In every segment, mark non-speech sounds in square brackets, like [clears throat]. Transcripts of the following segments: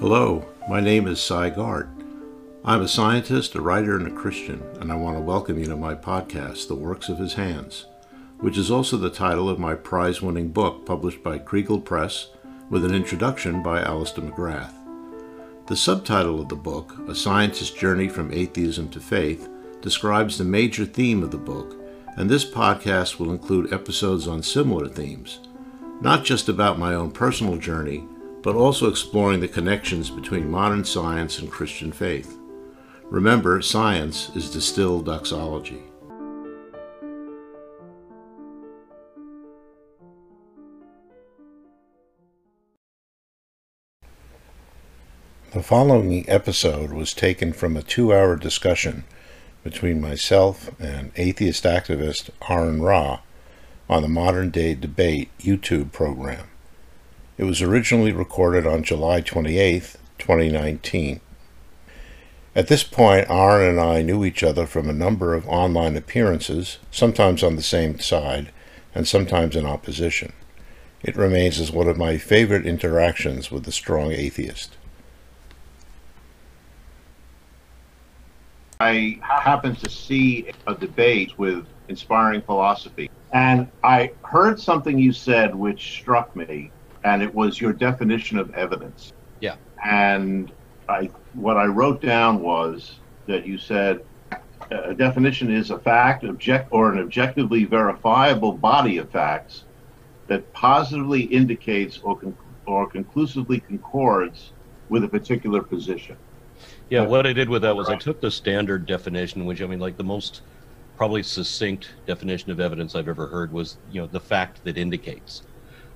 Hello, my name is Sy. I'm a scientist, a writer, and a Christian, and I want to welcome you to my podcast, The Works of His Hands, which is also the title of my prize winning book published by Kregel Press with an introduction by Alister McGrath. The subtitle of the book, A Scientist's Journey from Atheism to Faith, describes the major theme of the book, and this podcast will include episodes on similar themes, not just about my own personal journey, but also exploring the connections between modern science and Christian faith. Remember, science is distilled doxology. The following episode was taken from a two hour discussion between myself and atheist activist Aron Ra on the Modern Day Debate YouTube program. It was originally recorded on July 28, 2019. At this point, Aron and I knew each other from a number of online appearances, sometimes on the same side and sometimes in opposition. It remains as one of my favorite interactions with a strong atheist. I happened to see a debate with Inspiring Philosophy, and I heard something you said which struck me, and it was your definition of evidence. Yeah. And I, what I wrote down was that you said a definition is a fact, object, or an objectively verifiable body of facts that positively indicates or con- or conclusively concords with a particular position. Yeah, what I did with that was I took the standard definition, which I mean, like the most probably succinct definition of evidence I've ever heard was, you know, the fact that indicates.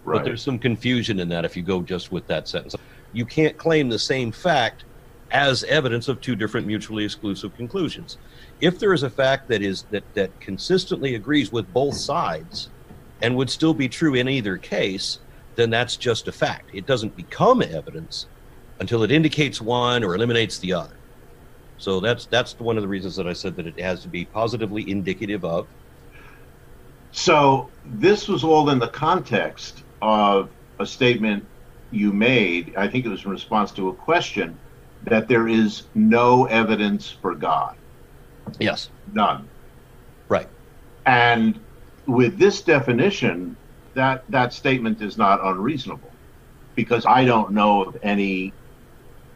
Right. But there's some confusion in that if you go just with that sentence. You can't claim the same fact as evidence of two different mutually exclusive conclusions. If there is a fact that is that that consistently agrees with both sides and would still be true in either case, then that's just a fact. It doesn't become evidence until it indicates one or eliminates the other. So that's that's one of the reasons that I said that it has to be positively indicative of. So this was all in the context of a statement you made. I think it was in response to a question that there is no evidence for God. Yes. None. Right. And with this definition, that that statement is not unreasonable because I don't know of any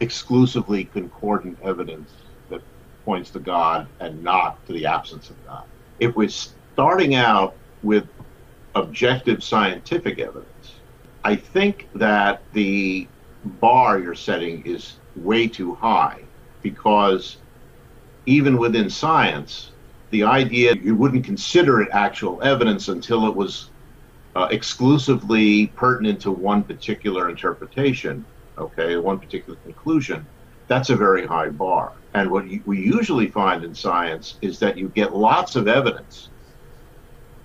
exclusively concordant evidence that points to God and not to the absence of God. If we're starting out with objective scientific evidence, I think that the bar you're setting is way too high because even within science, the idea you wouldn't consider it actual evidence until it was uh, exclusively pertinent to one particular interpretation, okay, one particular conclusion, that's a very high bar. And what you, we usually find in science is that you get lots of evidence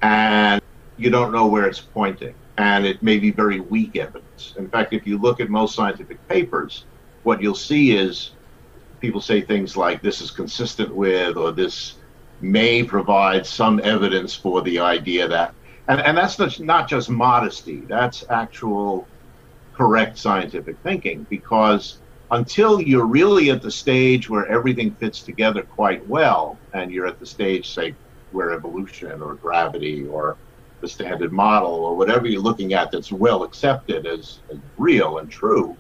and you don't know where it's pointing. And it may be very weak evidence. In fact, if you look at most scientific papers, what you'll see is people say things like this is consistent with or this may provide some evidence for the idea that and, and that's not, not just modesty that's actual correct scientific thinking because until you're really at the stage where everything fits together quite well and you're at the stage say where evolution or gravity or the standard model or whatever you're looking at that's well accepted as, as real and true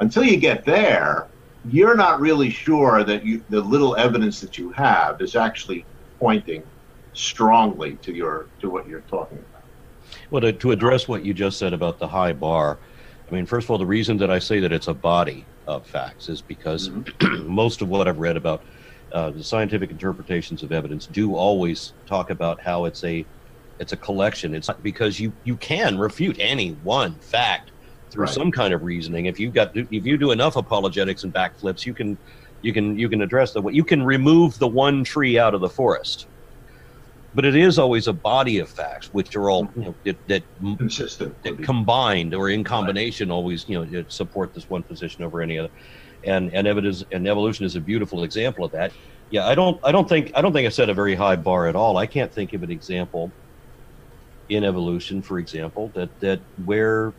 until you get there you're not really sure that you, the little evidence that you have is actually pointing strongly to your to what you're talking about. Well, to, to address what you just said about the high bar, I mean, first of all, the reason that I say that it's a body of facts is because mm-hmm. [clears throat] most of what I've read about uh, the scientific interpretations of evidence do always talk about how it's a it's a collection. It's because you you can refute any one fact through right. some kind of reasoning. If you got if you do enough apologetics and backflips, you can you can you can address the what you can remove the one tree out of the forest. But it is always a body of facts, which are all you know that, that consistent, that combined or in combination, right. always you know support this one position over any other. And and evidence and evolution is a beautiful example of that. Yeah, I don't I don't think I don't think I set a very high bar at all. I can't think of an example in evolution, for example, that that where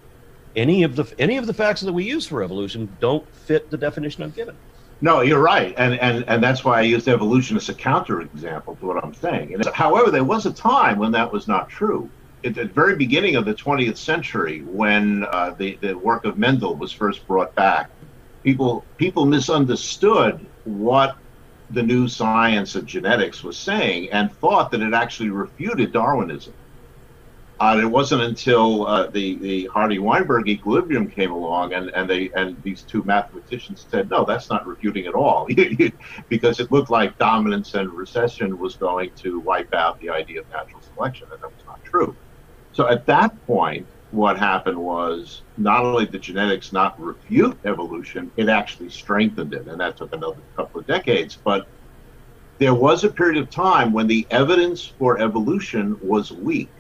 any of the any of the facts that we use for evolution don't fit the definition I've given. No, you're right, and and and that's why I used evolution as a counterexample to what I'm saying. And however, there was a time when that was not true. At the very beginning of the 20th century, when uh, the the work of Mendel was first brought back, people people misunderstood what the new science of genetics was saying and thought that it actually refuted Darwinism. Uh, it wasn't until uh, the the Hardy Weinberg equilibrium came along, and and they and these two mathematicians said, no, that's not refuting at all, [laughs] because it looked like dominance and recession was going to wipe out the idea of natural selection, and that was not true. So at that point, what happened was not only did genetics not refute evolution, it actually strengthened it, and that took another couple of decades. But there was a period of time when the evidence for evolution was weak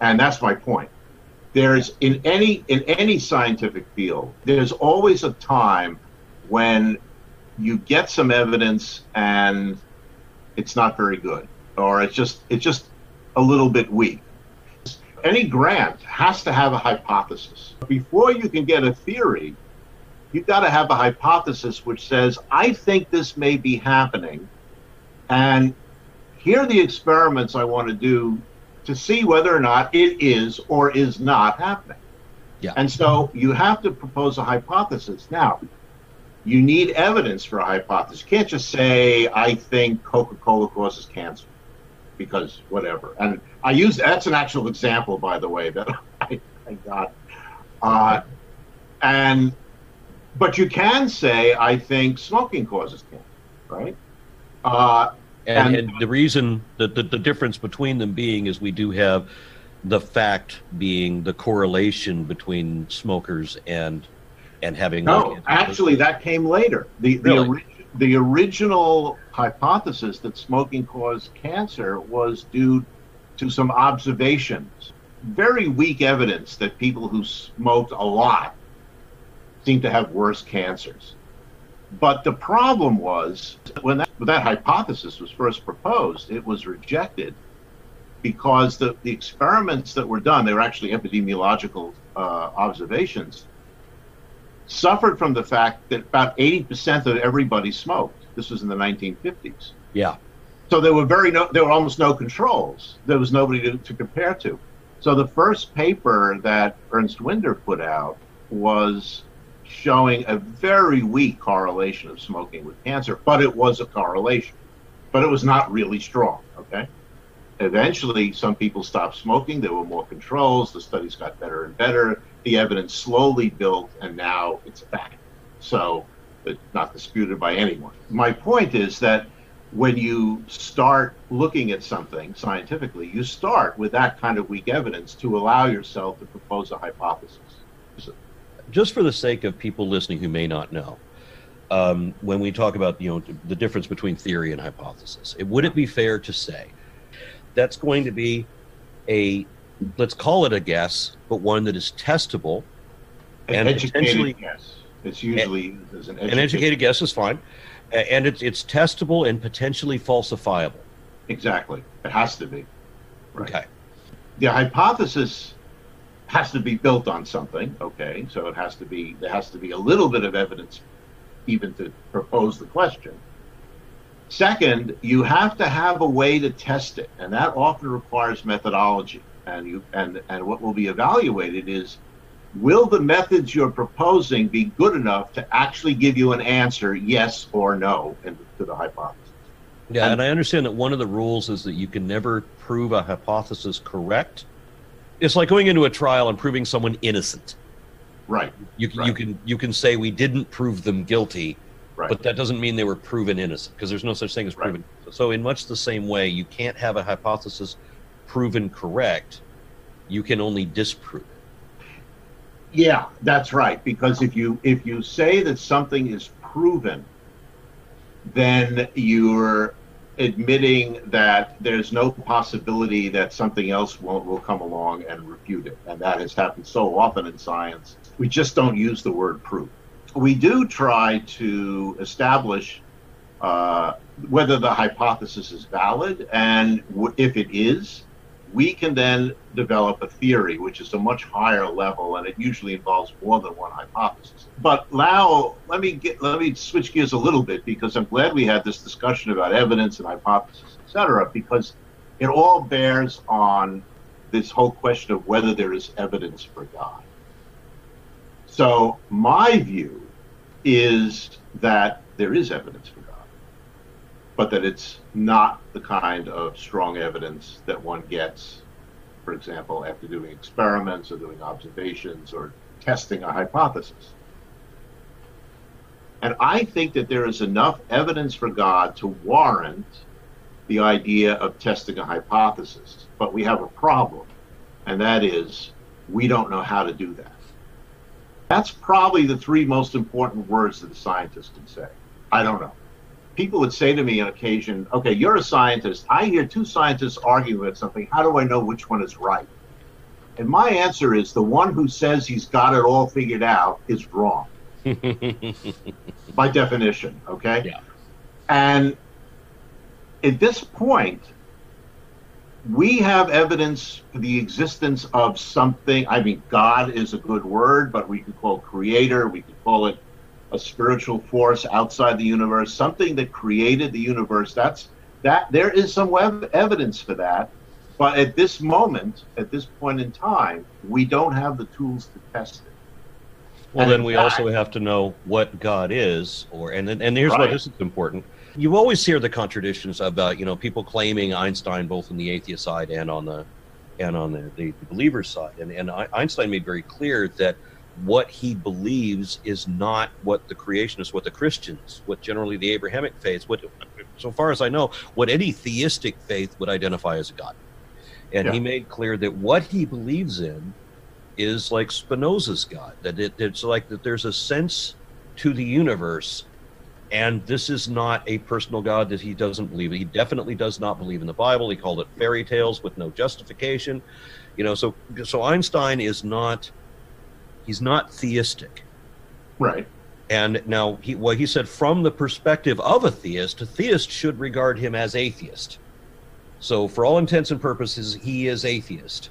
and that's my point. There's in any in any scientific field there's always a time when you get some evidence and it's not very good or it's just it's just a little bit weak. Any grant has to have a hypothesis. Before you can get a theory you've got to have a hypothesis which says i think this may be happening and here are the experiments i want to do to see whether or not it is or is not happening. Yeah. And so you have to propose a hypothesis. Now, you need evidence for a hypothesis. You can't just say, I think Coca Cola causes cancer because whatever. And I use that's an actual example, by the way, that [laughs] I, I got. Uh, and but you can say, I think smoking causes cancer, right? Uh, and, and, and the reason that the, the difference between them being is we do have the fact being the correlation between smokers and and having no actually that came later. The the, really? ori- the original hypothesis that smoking caused cancer was due to some observations. Very weak evidence that people who smoked a lot seem to have worse cancers. But the problem was when that, that hypothesis was first proposed, it was rejected because the, the experiments that were done, they were actually epidemiological uh, observations, suffered from the fact that about 80% of everybody smoked. This was in the 1950s. Yeah. So there were very no, there were almost no controls. There was nobody to, to compare to. So the first paper that Ernst Wynder put out was showing a very weak correlation of smoking with cancer, but it was a correlation. But it was not really strong, okay? Eventually, some people stopped smoking. There were more controls. The studies got better and better. The evidence slowly built, and now it's a fact. So, it's not disputed by anyone. My point is that when you start looking at something scientifically, you start with that kind of weak evidence to allow yourself to propose a hypothesis just for the sake of people listening who may not know, um, when we talk about you know the difference between theory and hypothesis, it, would it be fair to say that's going to be a let's call it a guess, but one that is testable an and potentially guess. It's usually an educated, an educated guess is fine, and it's it's testable and potentially falsifiable. Exactly, it has to be. Right. Okay. The hypothesis has to be built on something. Okay, so it has to be there has to be a little bit of evidence even to propose the question. Second, you have to have a way to test it, and that often requires methodology. And you and and what will be evaluated is will the methods you're proposing be good enough to actually give you an answer, yes or no, to the hypothesis. Yeah, and, and I understand that one of the rules is that you can never prove a hypothesis correct it's like going into a trial and proving someone innocent. Right. You right. you can you can say we didn't prove them guilty, right. but that doesn't mean they were proven innocent because there's no such thing as proven. Right. So in much the same way, you can't have a hypothesis proven correct. You can only disprove it. Yeah, that's right. Because if you if you say that something is proven, then you're admitting that there's no possibility that something else will, will come along and refute it. And that has happened so often in science. We just don't use the word proof. We do try to establish uh, whether the hypothesis is valid, and w- if it is, we can then develop a theory, which is a much higher level, and it usually involves more than one hypothesis. But Lau, let me get let me switch gears a little bit because I'm glad we had this discussion about evidence and hypothesis, etc., because it all bears on this whole question of whether there is evidence for God. So my view is that there is evidence for God, but that it's not the kind of strong evidence that one gets, for example, after doing experiments or doing observations or testing a hypothesis. And I think that there is enough evidence for God to warrant the idea of testing a hypothesis. But we have a problem, and that is we don't know how to do that. That's probably the three most important words that a scientist can say. I don't know. People would say to me on occasion, okay, you're a scientist. I hear two scientists arguing about something. How do I know which one is right? And my answer is the one who says he's got it all figured out is wrong. [laughs] by definition, okay? Yeah. And at this point, we have evidence for the existence of something. I mean, God is a good word, but we could call creator, we could call it a spiritual force outside the universe, something that created the universe. That's that there is some web evidence for that. But at this moment, at this point in time, we don't have the tools to test it. Well, And then we fact- also have to know what God is, or and and here's why this is important. You always hear the contradictions about you know people claiming Einstein both on the atheist side and on the and on the, the, believer side, and and I- Einstein made very clear that what he believes is not what the creationists, what the Christians, what generally the Abrahamic faiths, what so far as I know, what any theistic faith would identify as a God. And he made clear that what he believes in is like Spinoza's God, that it, it's like that there's a sense to the universe, and this is not a personal God that he doesn't believe. in. He definitely does not believe in the Bible. He called it fairy tales with no justification. You know, so so Einstein is not he's not theistic. Right. And now he well he said from the perspective of a theist, a theist should regard him as atheist. So for all intents and purposes, he is atheist.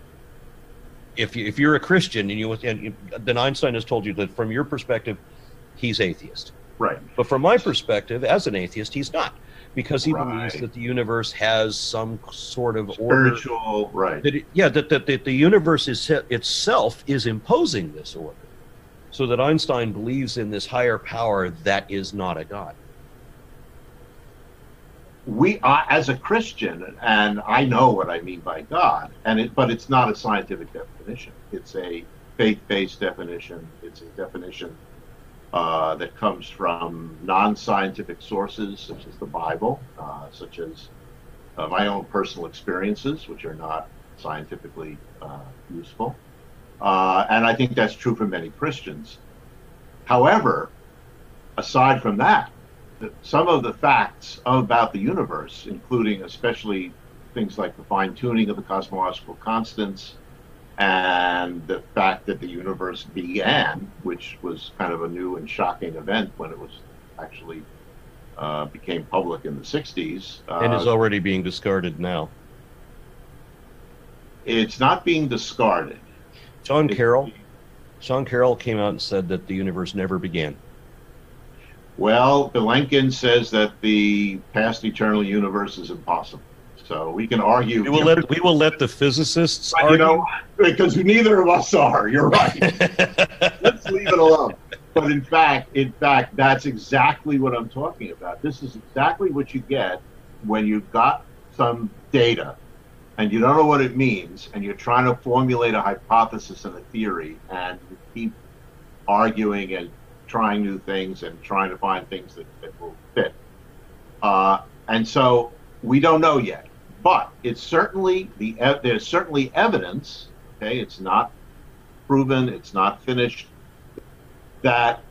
If you if you're a Christian and you and you, then Einstein has told you that from your perspective, he's atheist. Right. But from my perspective, as an atheist, he's not, because he believes that the universe has some sort of order. Right. That it, yeah, that, that, that the universe is itself is imposing this order, so that Einstein believes in this higher power that is not a god. we I as a christian and i know what i mean by god and it but it's not a scientific definition it's a faith-based definition it's a definition uh, that comes from non-scientific sources such as the bible uh, such as uh, my own personal experiences which are not scientifically uh, useful. Uh, and i think that's true for many christians. However aside from that that some of the facts about the universe, including especially things like the fine tuning of the cosmological constants and the fact that the universe began, which was kind of a new and shocking event when it was actually uh, became public in the 60s. Uh, and is already being discarded now. it's not being discarded. John Carroll, Sean Carroll came out and said that the universe never began. Well, Vilenkin says that the past eternal universe is impossible. So we can argue. We will let we will let the physicists But, you argue. know, because neither of us are. You're right. [laughs] Let's leave it alone. But in fact, in fact, that's exactly what I'm talking about. This is exactly what you get when you've got some data and you don't know what it means and you're trying to formulate a hypothesis and a theory and you keep arguing and trying new things and trying to find things that, that will fit. Uh, and so we don't know yet, but it's certainly the there's certainly evidence. Okay, it's not proven, it's not finished that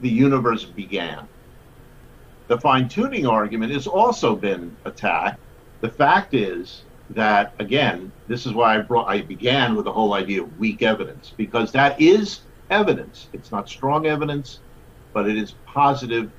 the universe began. The fine tuning argument has also been attacked. The fact is that again, this is why I brought I began with the whole idea of weak evidence because that is evidence. It's not strong evidence, but it is positive,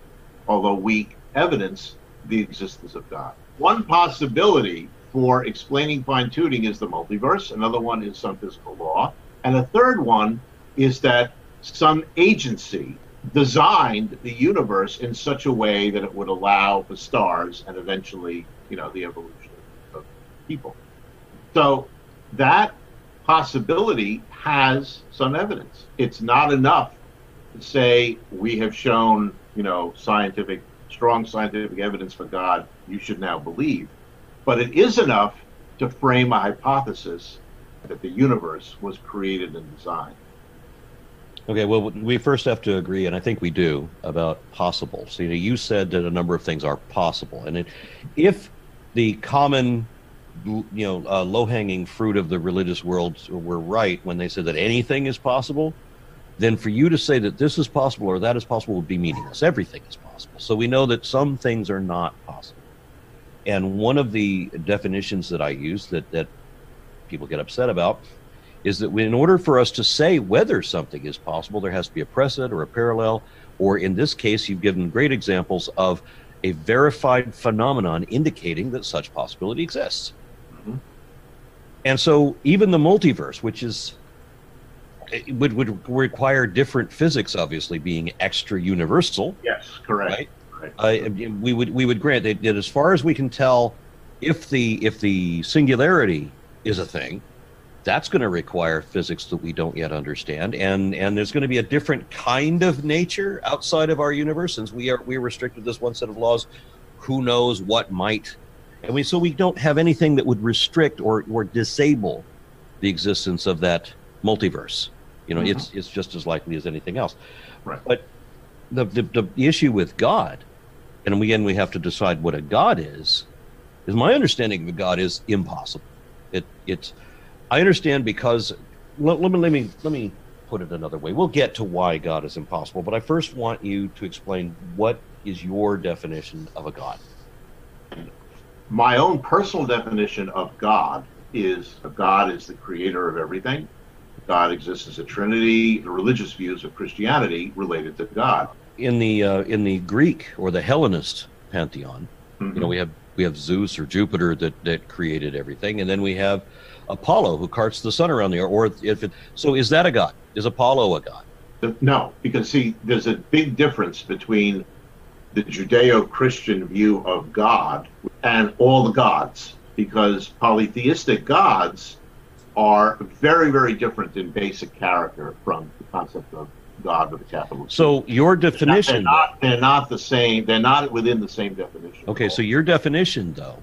although weak evidence, the existence of God. One possibility for explaining fine tuning is the multiverse, another one is some physical law, and a third one is that some agency designed the universe in such a way that it would allow the stars and eventually, you know, the evolution of people. So that possibility has some evidence. It's not enough to say we have shown, you know, scientific, strong scientific evidence for God, you should now believe. But it is enough to frame a hypothesis that the universe was created and designed. Okay, well, we first have to agree, and I think we do, about possible. So, you know, you said that a number of things are possible, and it, if the common, you know, uh, low-hanging fruit of the religious world were right when they said that anything is possible, then for you to say that this is possible or that is possible would be meaningless. Everything is possible. So we know that some things are not possible. And one of the definitions that I use that that people get upset about is that in order for us to say whether something is possible, there has to be a precedent or a parallel, or in this case, you've given great examples of a verified phenomenon indicating that such possibility exists. Mm-hmm. And so, even the multiverse, which is would would require different physics, obviously being extra universal. Yes, correct. Right? Right. Uh, we would we would grant that, that as far as we can tell, if the if the singularity is a thing, that's going to require physics that we don't yet understand. And and there's going to be a different kind of nature outside of our universe since we are we restricted to this one set of laws. Who knows what might. And we so we don't have anything that would restrict or or disable the existence of that multiverse. You know mm-hmm. it's it's just as likely as anything else. Right. But the, the the issue with god and again we have to decide what a god is is my understanding of a god is impossible it it's I understand because let, let, me let me let me put it another way. We'll get to why God is impossible, but I first want you to explain what is your definition of a God. My own personal definition of God is a God is the creator of everything. God exists as a trinity. The religious views of Christianity related to God. In the uh, in the Greek or the Hellenist pantheon, mm-hmm. you know, we have we have Zeus or Jupiter that that created everything, and then we have Apollo who carts the sun around the earth. Or if it, so, is that a god? Is Apollo a god? No, because see, there's a big difference between the Judeo-Christian view of God and all the gods, because polytheistic gods are very, very different in basic character from the concept of God with a capital. So your definition, they're not, they're not, they're not the same. They're not within the same definition. Okay, so your definition though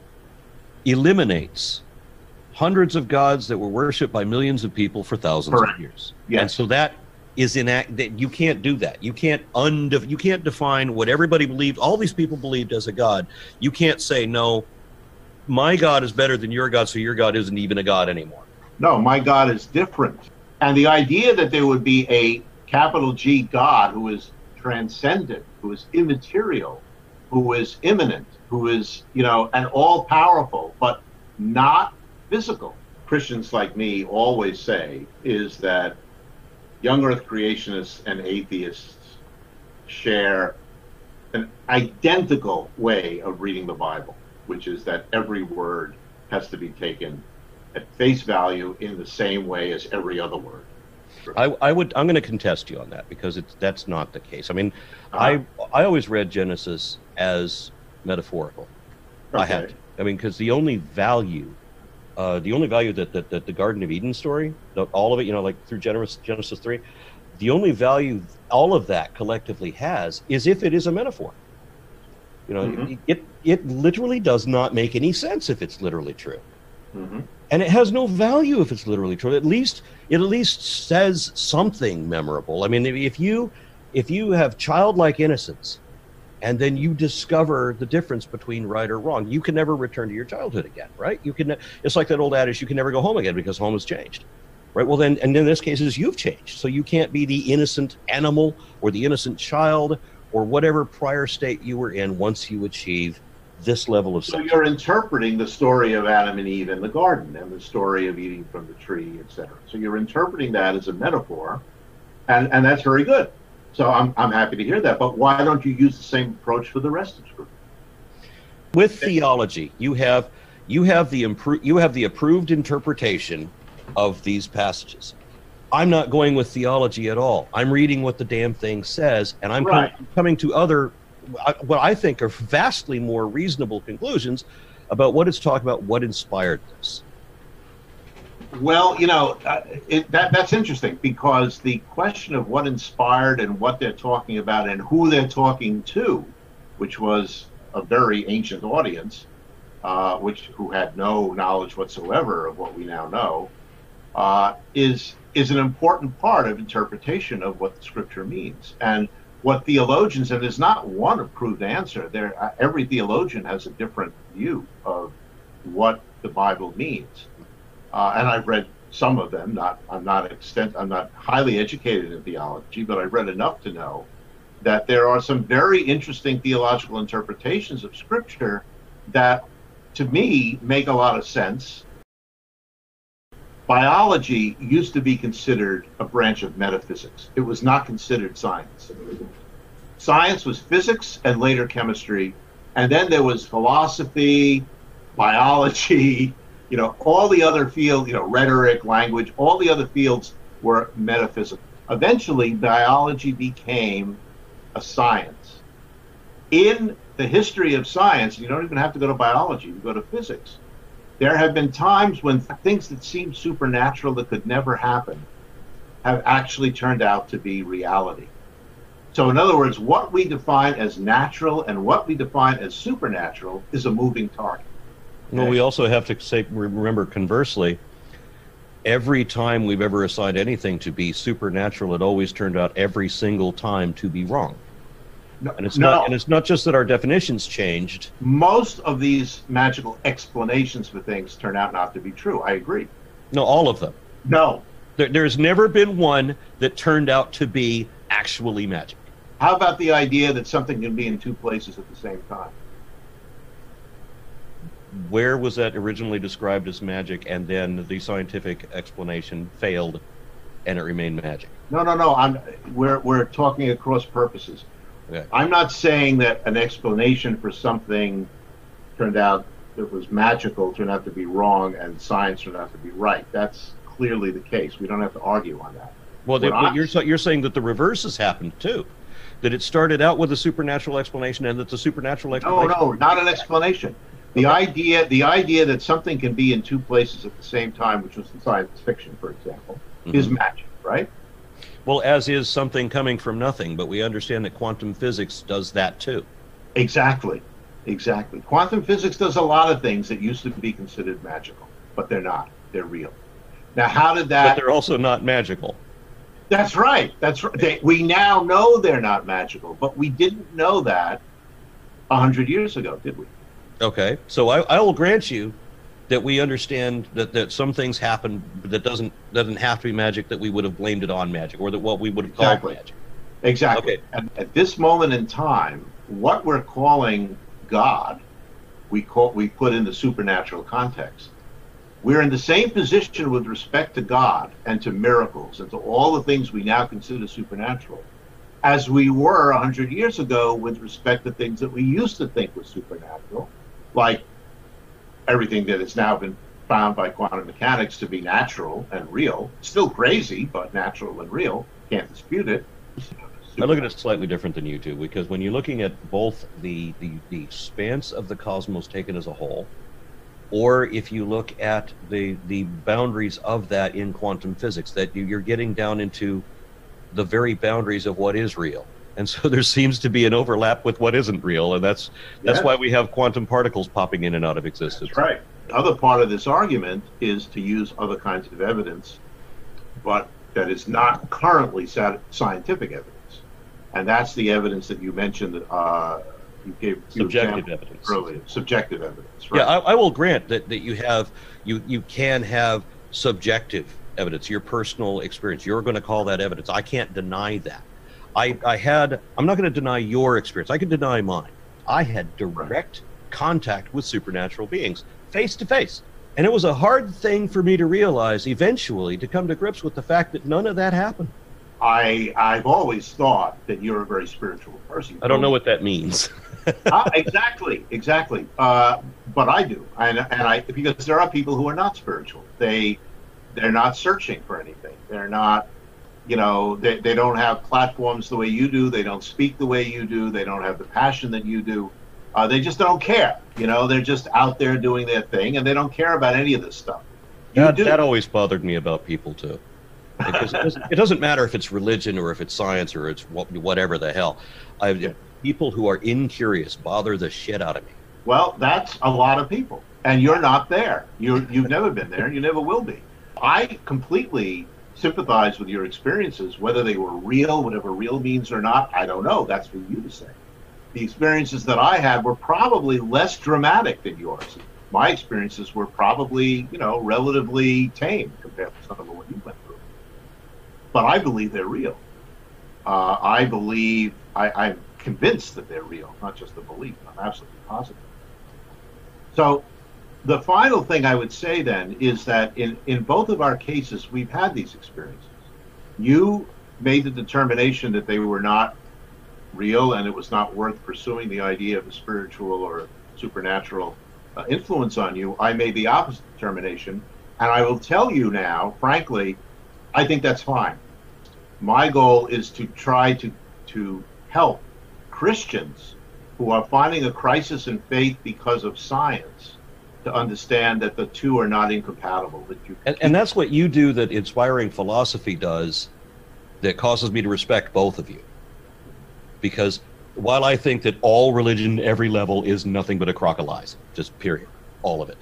eliminates hundreds of gods that were worshipped by millions of people for thousands Correct. of years. Yes. And so that is in act that you can't do that. You can't undef- you can't define what everybody believed, all these people believed as a god. You can't say no, my god is better than your god, so your god isn't even a god anymore. No, my god is different. And the idea that there would be a capital G God who is transcendent, who is immaterial, who is immanent, who is, you know, and all powerful, but not physical. Christians like me always say is that young earth creationists and atheists share an identical way of reading the Bible, which is that every word has to be taken at face value in the same way as every other word. I, I would I'm going to contest you on that because it's that's not the case. I mean, uh-huh. I I always read Genesis as metaphorical. Okay. I had to. I mean, because the only value uh, the only value that, that, that the Garden of Eden story, all of it, you know, like through Genesis, Genesis 3, the only value all of that collectively has is if it is a metaphor. You know, mm-hmm. it, it literally does not make any sense if it's literally true. Mm-hmm. And it has no value if it's literally true. At least it at least says something memorable. I mean, if you if you have childlike innocence and then you discover the difference between right or wrong. You can never return to your childhood again, right? You can. It's like that old adage: you can never go home again because home has changed, right? Well, then, and in this case, is you've changed, so you can't be the innocent animal or the innocent child or whatever prior state you were in once you achieve this level of. So you're interpreting the story of Adam and Eve in the garden and the story of eating from the tree, etc. So you're interpreting that as a metaphor, and and that's very good. So I'm, I'm happy to hear that. But why don't you use the same approach for the rest of Scripture? With theology, you have you have the impro- you have the approved interpretation of these passages. I'm not going with theology at all. I'm reading what the damn thing says, and I'm Right. com- coming to other, what I think are vastly more reasonable conclusions about what it's talking about, what inspired this. Well, you know, uh, it, that that's interesting because the question of what inspired and what they're talking about and who they're talking to, which was a very ancient audience, uh, which who had no knowledge whatsoever of what we now know, uh, is is an important part of interpretation of what the scripture means and what theologians and there's not one approved answer. There, uh, every theologian has a different view of what the Bible means uh, and I've read some of them. Not I'm not extent I'm not highly educated in theology, but I've read enough to know that there are some very interesting theological interpretations of Scripture that, to me, make a lot of sense. Biology used to be considered a branch of metaphysics. It was not considered science. Science was physics and later chemistry, and then there was philosophy, biology, [laughs] you know, all the other fields, you know, rhetoric, language, all the other fields were metaphysical. Eventually, biology became a science. In the history of science, you don't even have to go to biology, you go to physics. There have been times when things that seemed supernatural that could never happen have actually turned out to be reality. So, in other words, what we define as natural and what we define as supernatural is a moving target. Well, we also have to say, remember conversely, every time we've ever assigned anything to be supernatural, it always turned out every single time to be wrong. No, And it's no. not and it's not just that our definitions changed. most of these magical explanations for things turn out not to be true. I agree. No, all of them. No. There, there's never been one that turned out to be actually magic. How about the idea that something can be in two places at the same time? Where was that originally described as magic, and then the scientific explanation failed, and it remained magic? No, no, no. I'm we're we're talking across purposes. Okay. I'm not saying that an explanation for something turned out that was magical turned out to be wrong and science turned out to be right. That's clearly the case. We don't have to argue on that. Well, they, I- you're you're saying that the reverse has happened too, that it started out with a supernatural explanation, and that the supernatural explanation. no, no, not an explanation. The idea, the idea that something can be in two places at the same time, which was in science fiction, for example, is Mhm. magic, right? Well, as is something coming from nothing, but we understand that quantum physics does that too. Exactly, exactly. Quantum physics does a lot of things that used to be considered magical, but they're not. They're real. Now, how did that. But they're also not magical. That's right. That's right. They, we now know they're not magical, but we didn't know that a hundred years ago, did we? Okay, so I, I will grant you that we understand that, that some things happen that doesn't doesn't have to be magic that we would have blamed it on magic or that what we would have called Exactly. magic. Exactly. Okay. And at this moment in time, what we're calling God, we call we put in the supernatural context. We're in the same position with respect to God and to miracles and to all the things we now consider supernatural as we were a hundred years ago with respect to things that we used to think was supernatural, like everything that has now been found by quantum mechanics to be natural and real. Still crazy, but natural and real. Can't dispute it. I look at it slightly different than you do because when you're looking at both the, the, the expanse of the cosmos taken as a whole, or if you look at the the boundaries of that in quantum physics, that you, you're getting down into the very boundaries of what is real. And so [laughs] there seems to be an overlap with what isn't real, and that's that's Yeah. why we have quantum particles popping in and out of existence. That's right. The other part of this argument is to use other kinds of evidence, but that is not currently sat- scientific evidence. And that's the evidence that you mentioned. Uh, you gave Subjective evidence. earlier. Subjective evidence. Right? Yeah, I, I will grant that, that you have you you can have subjective evidence, your personal experience. You're going to call that evidence. I can't deny that. I I had I'm not going to deny your experience. I can deny mine. I had direct contact with supernatural beings, face to face. And it was a hard thing for me to realize eventually to come to grips with the fact that none of that happened. I I've always thought that you're a very spiritual person. I don't know what that means. uh, [laughs] exactly, exactly. Uh, but I do, and and I because there are people who are not spiritual. They they're not searching for anything. They're not, you know, they, they don't have platforms the way you do. They don't speak the way you do. They don't have the passion that you do. Uh, they just don't care. You know, they're just out there doing their thing, and they don't care about any of this stuff. That, that always bothered me about people too. Because it, doesn't, it doesn't matter if it's religion or if it's science or it's whatever the hell. I, yeah. People who are incurious bother the shit out of me. Well, that's a lot of people, and you're not there. You you've never been there, and you never will be. I completely sympathize with your experiences, whether they were real, whatever real means or not. I don't know. That's for you to say. The experiences that I had were probably less dramatic than yours. My experiences were probably, you know, relatively tame compared to some of what you went through. But I believe they're real. Uh, I believe I, I'm convinced that they're real, not just the belief. I'm absolutely positive. So the final thing I would say then is that in, in both of our cases, we've had these experiences. You made the determination that they were not real and it was not worth pursuing the idea of a spiritual or supernatural uh, influence on you. I made the opposite determination. And I will tell you now, frankly, I think that's fine. My goal is to try to, to help Christians who are finding a crisis in faith because of science to understand that the two are not incompatible. That you and, and that's what you do that inspiring philosophy does that causes me to respect both of you. Because while I think that all religion, every level, is nothing but a lies, just period, all of it.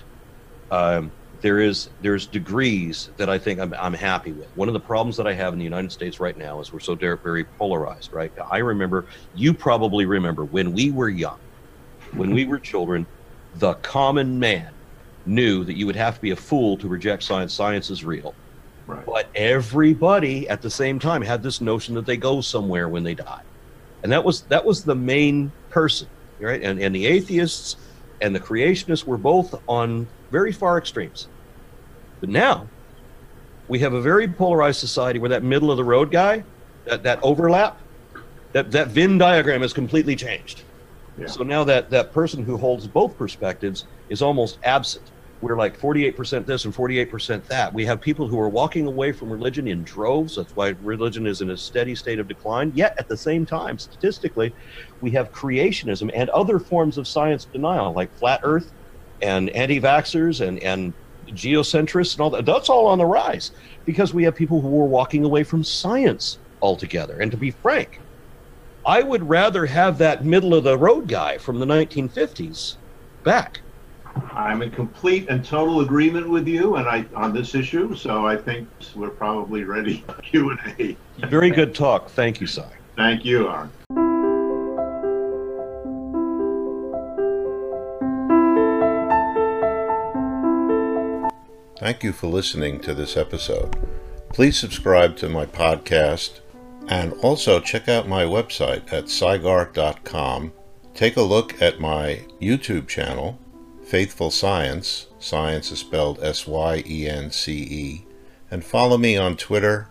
Um, there is there's degrees that I think I'm, I'm happy with. One of the problems that I have in the United States right now is we're so very polarized, right? I remember, you probably remember when we were young, when we were children, the common man knew that you would have to be a fool to reject science. Science is real. Right. But everybody at the same time had this notion that they go somewhere when they die. And that was that was the main person, right? And and the atheists and the creationists were both on very far extremes. But now we have a very polarized society where that middle of the road guy, that, that overlap, that, that Venn diagram has completely changed. So now that that person who holds both perspectives is almost absent. We're like 48% this and 48% that. We have people who are walking away from religion in droves. That's why religion is in a steady state of decline. Yet at the same time, statistically, we have creationism and other forms of science denial, like flat Earth and anti-vaxxers and and geocentrists and all that. That's all on the rise because we have people who are walking away from science altogether. And to be frank, I would rather have that middle of the road guy from the 1950s back. I'm in complete and total agreement with you, and I on this issue. So I think we're probably ready for [laughs] Q and A. Very good talk. Thank you, Sy. Thank you, Aron. Thank you for listening to this episode. Please subscribe to my podcast and also check out my website at sygarte.com. Take a look at my YouTube channel, Faithful Syence. Science is spelled S Y E N C E. And follow me on Twitter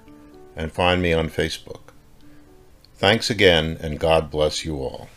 and find me on Facebook. Thanks again, and God bless you all.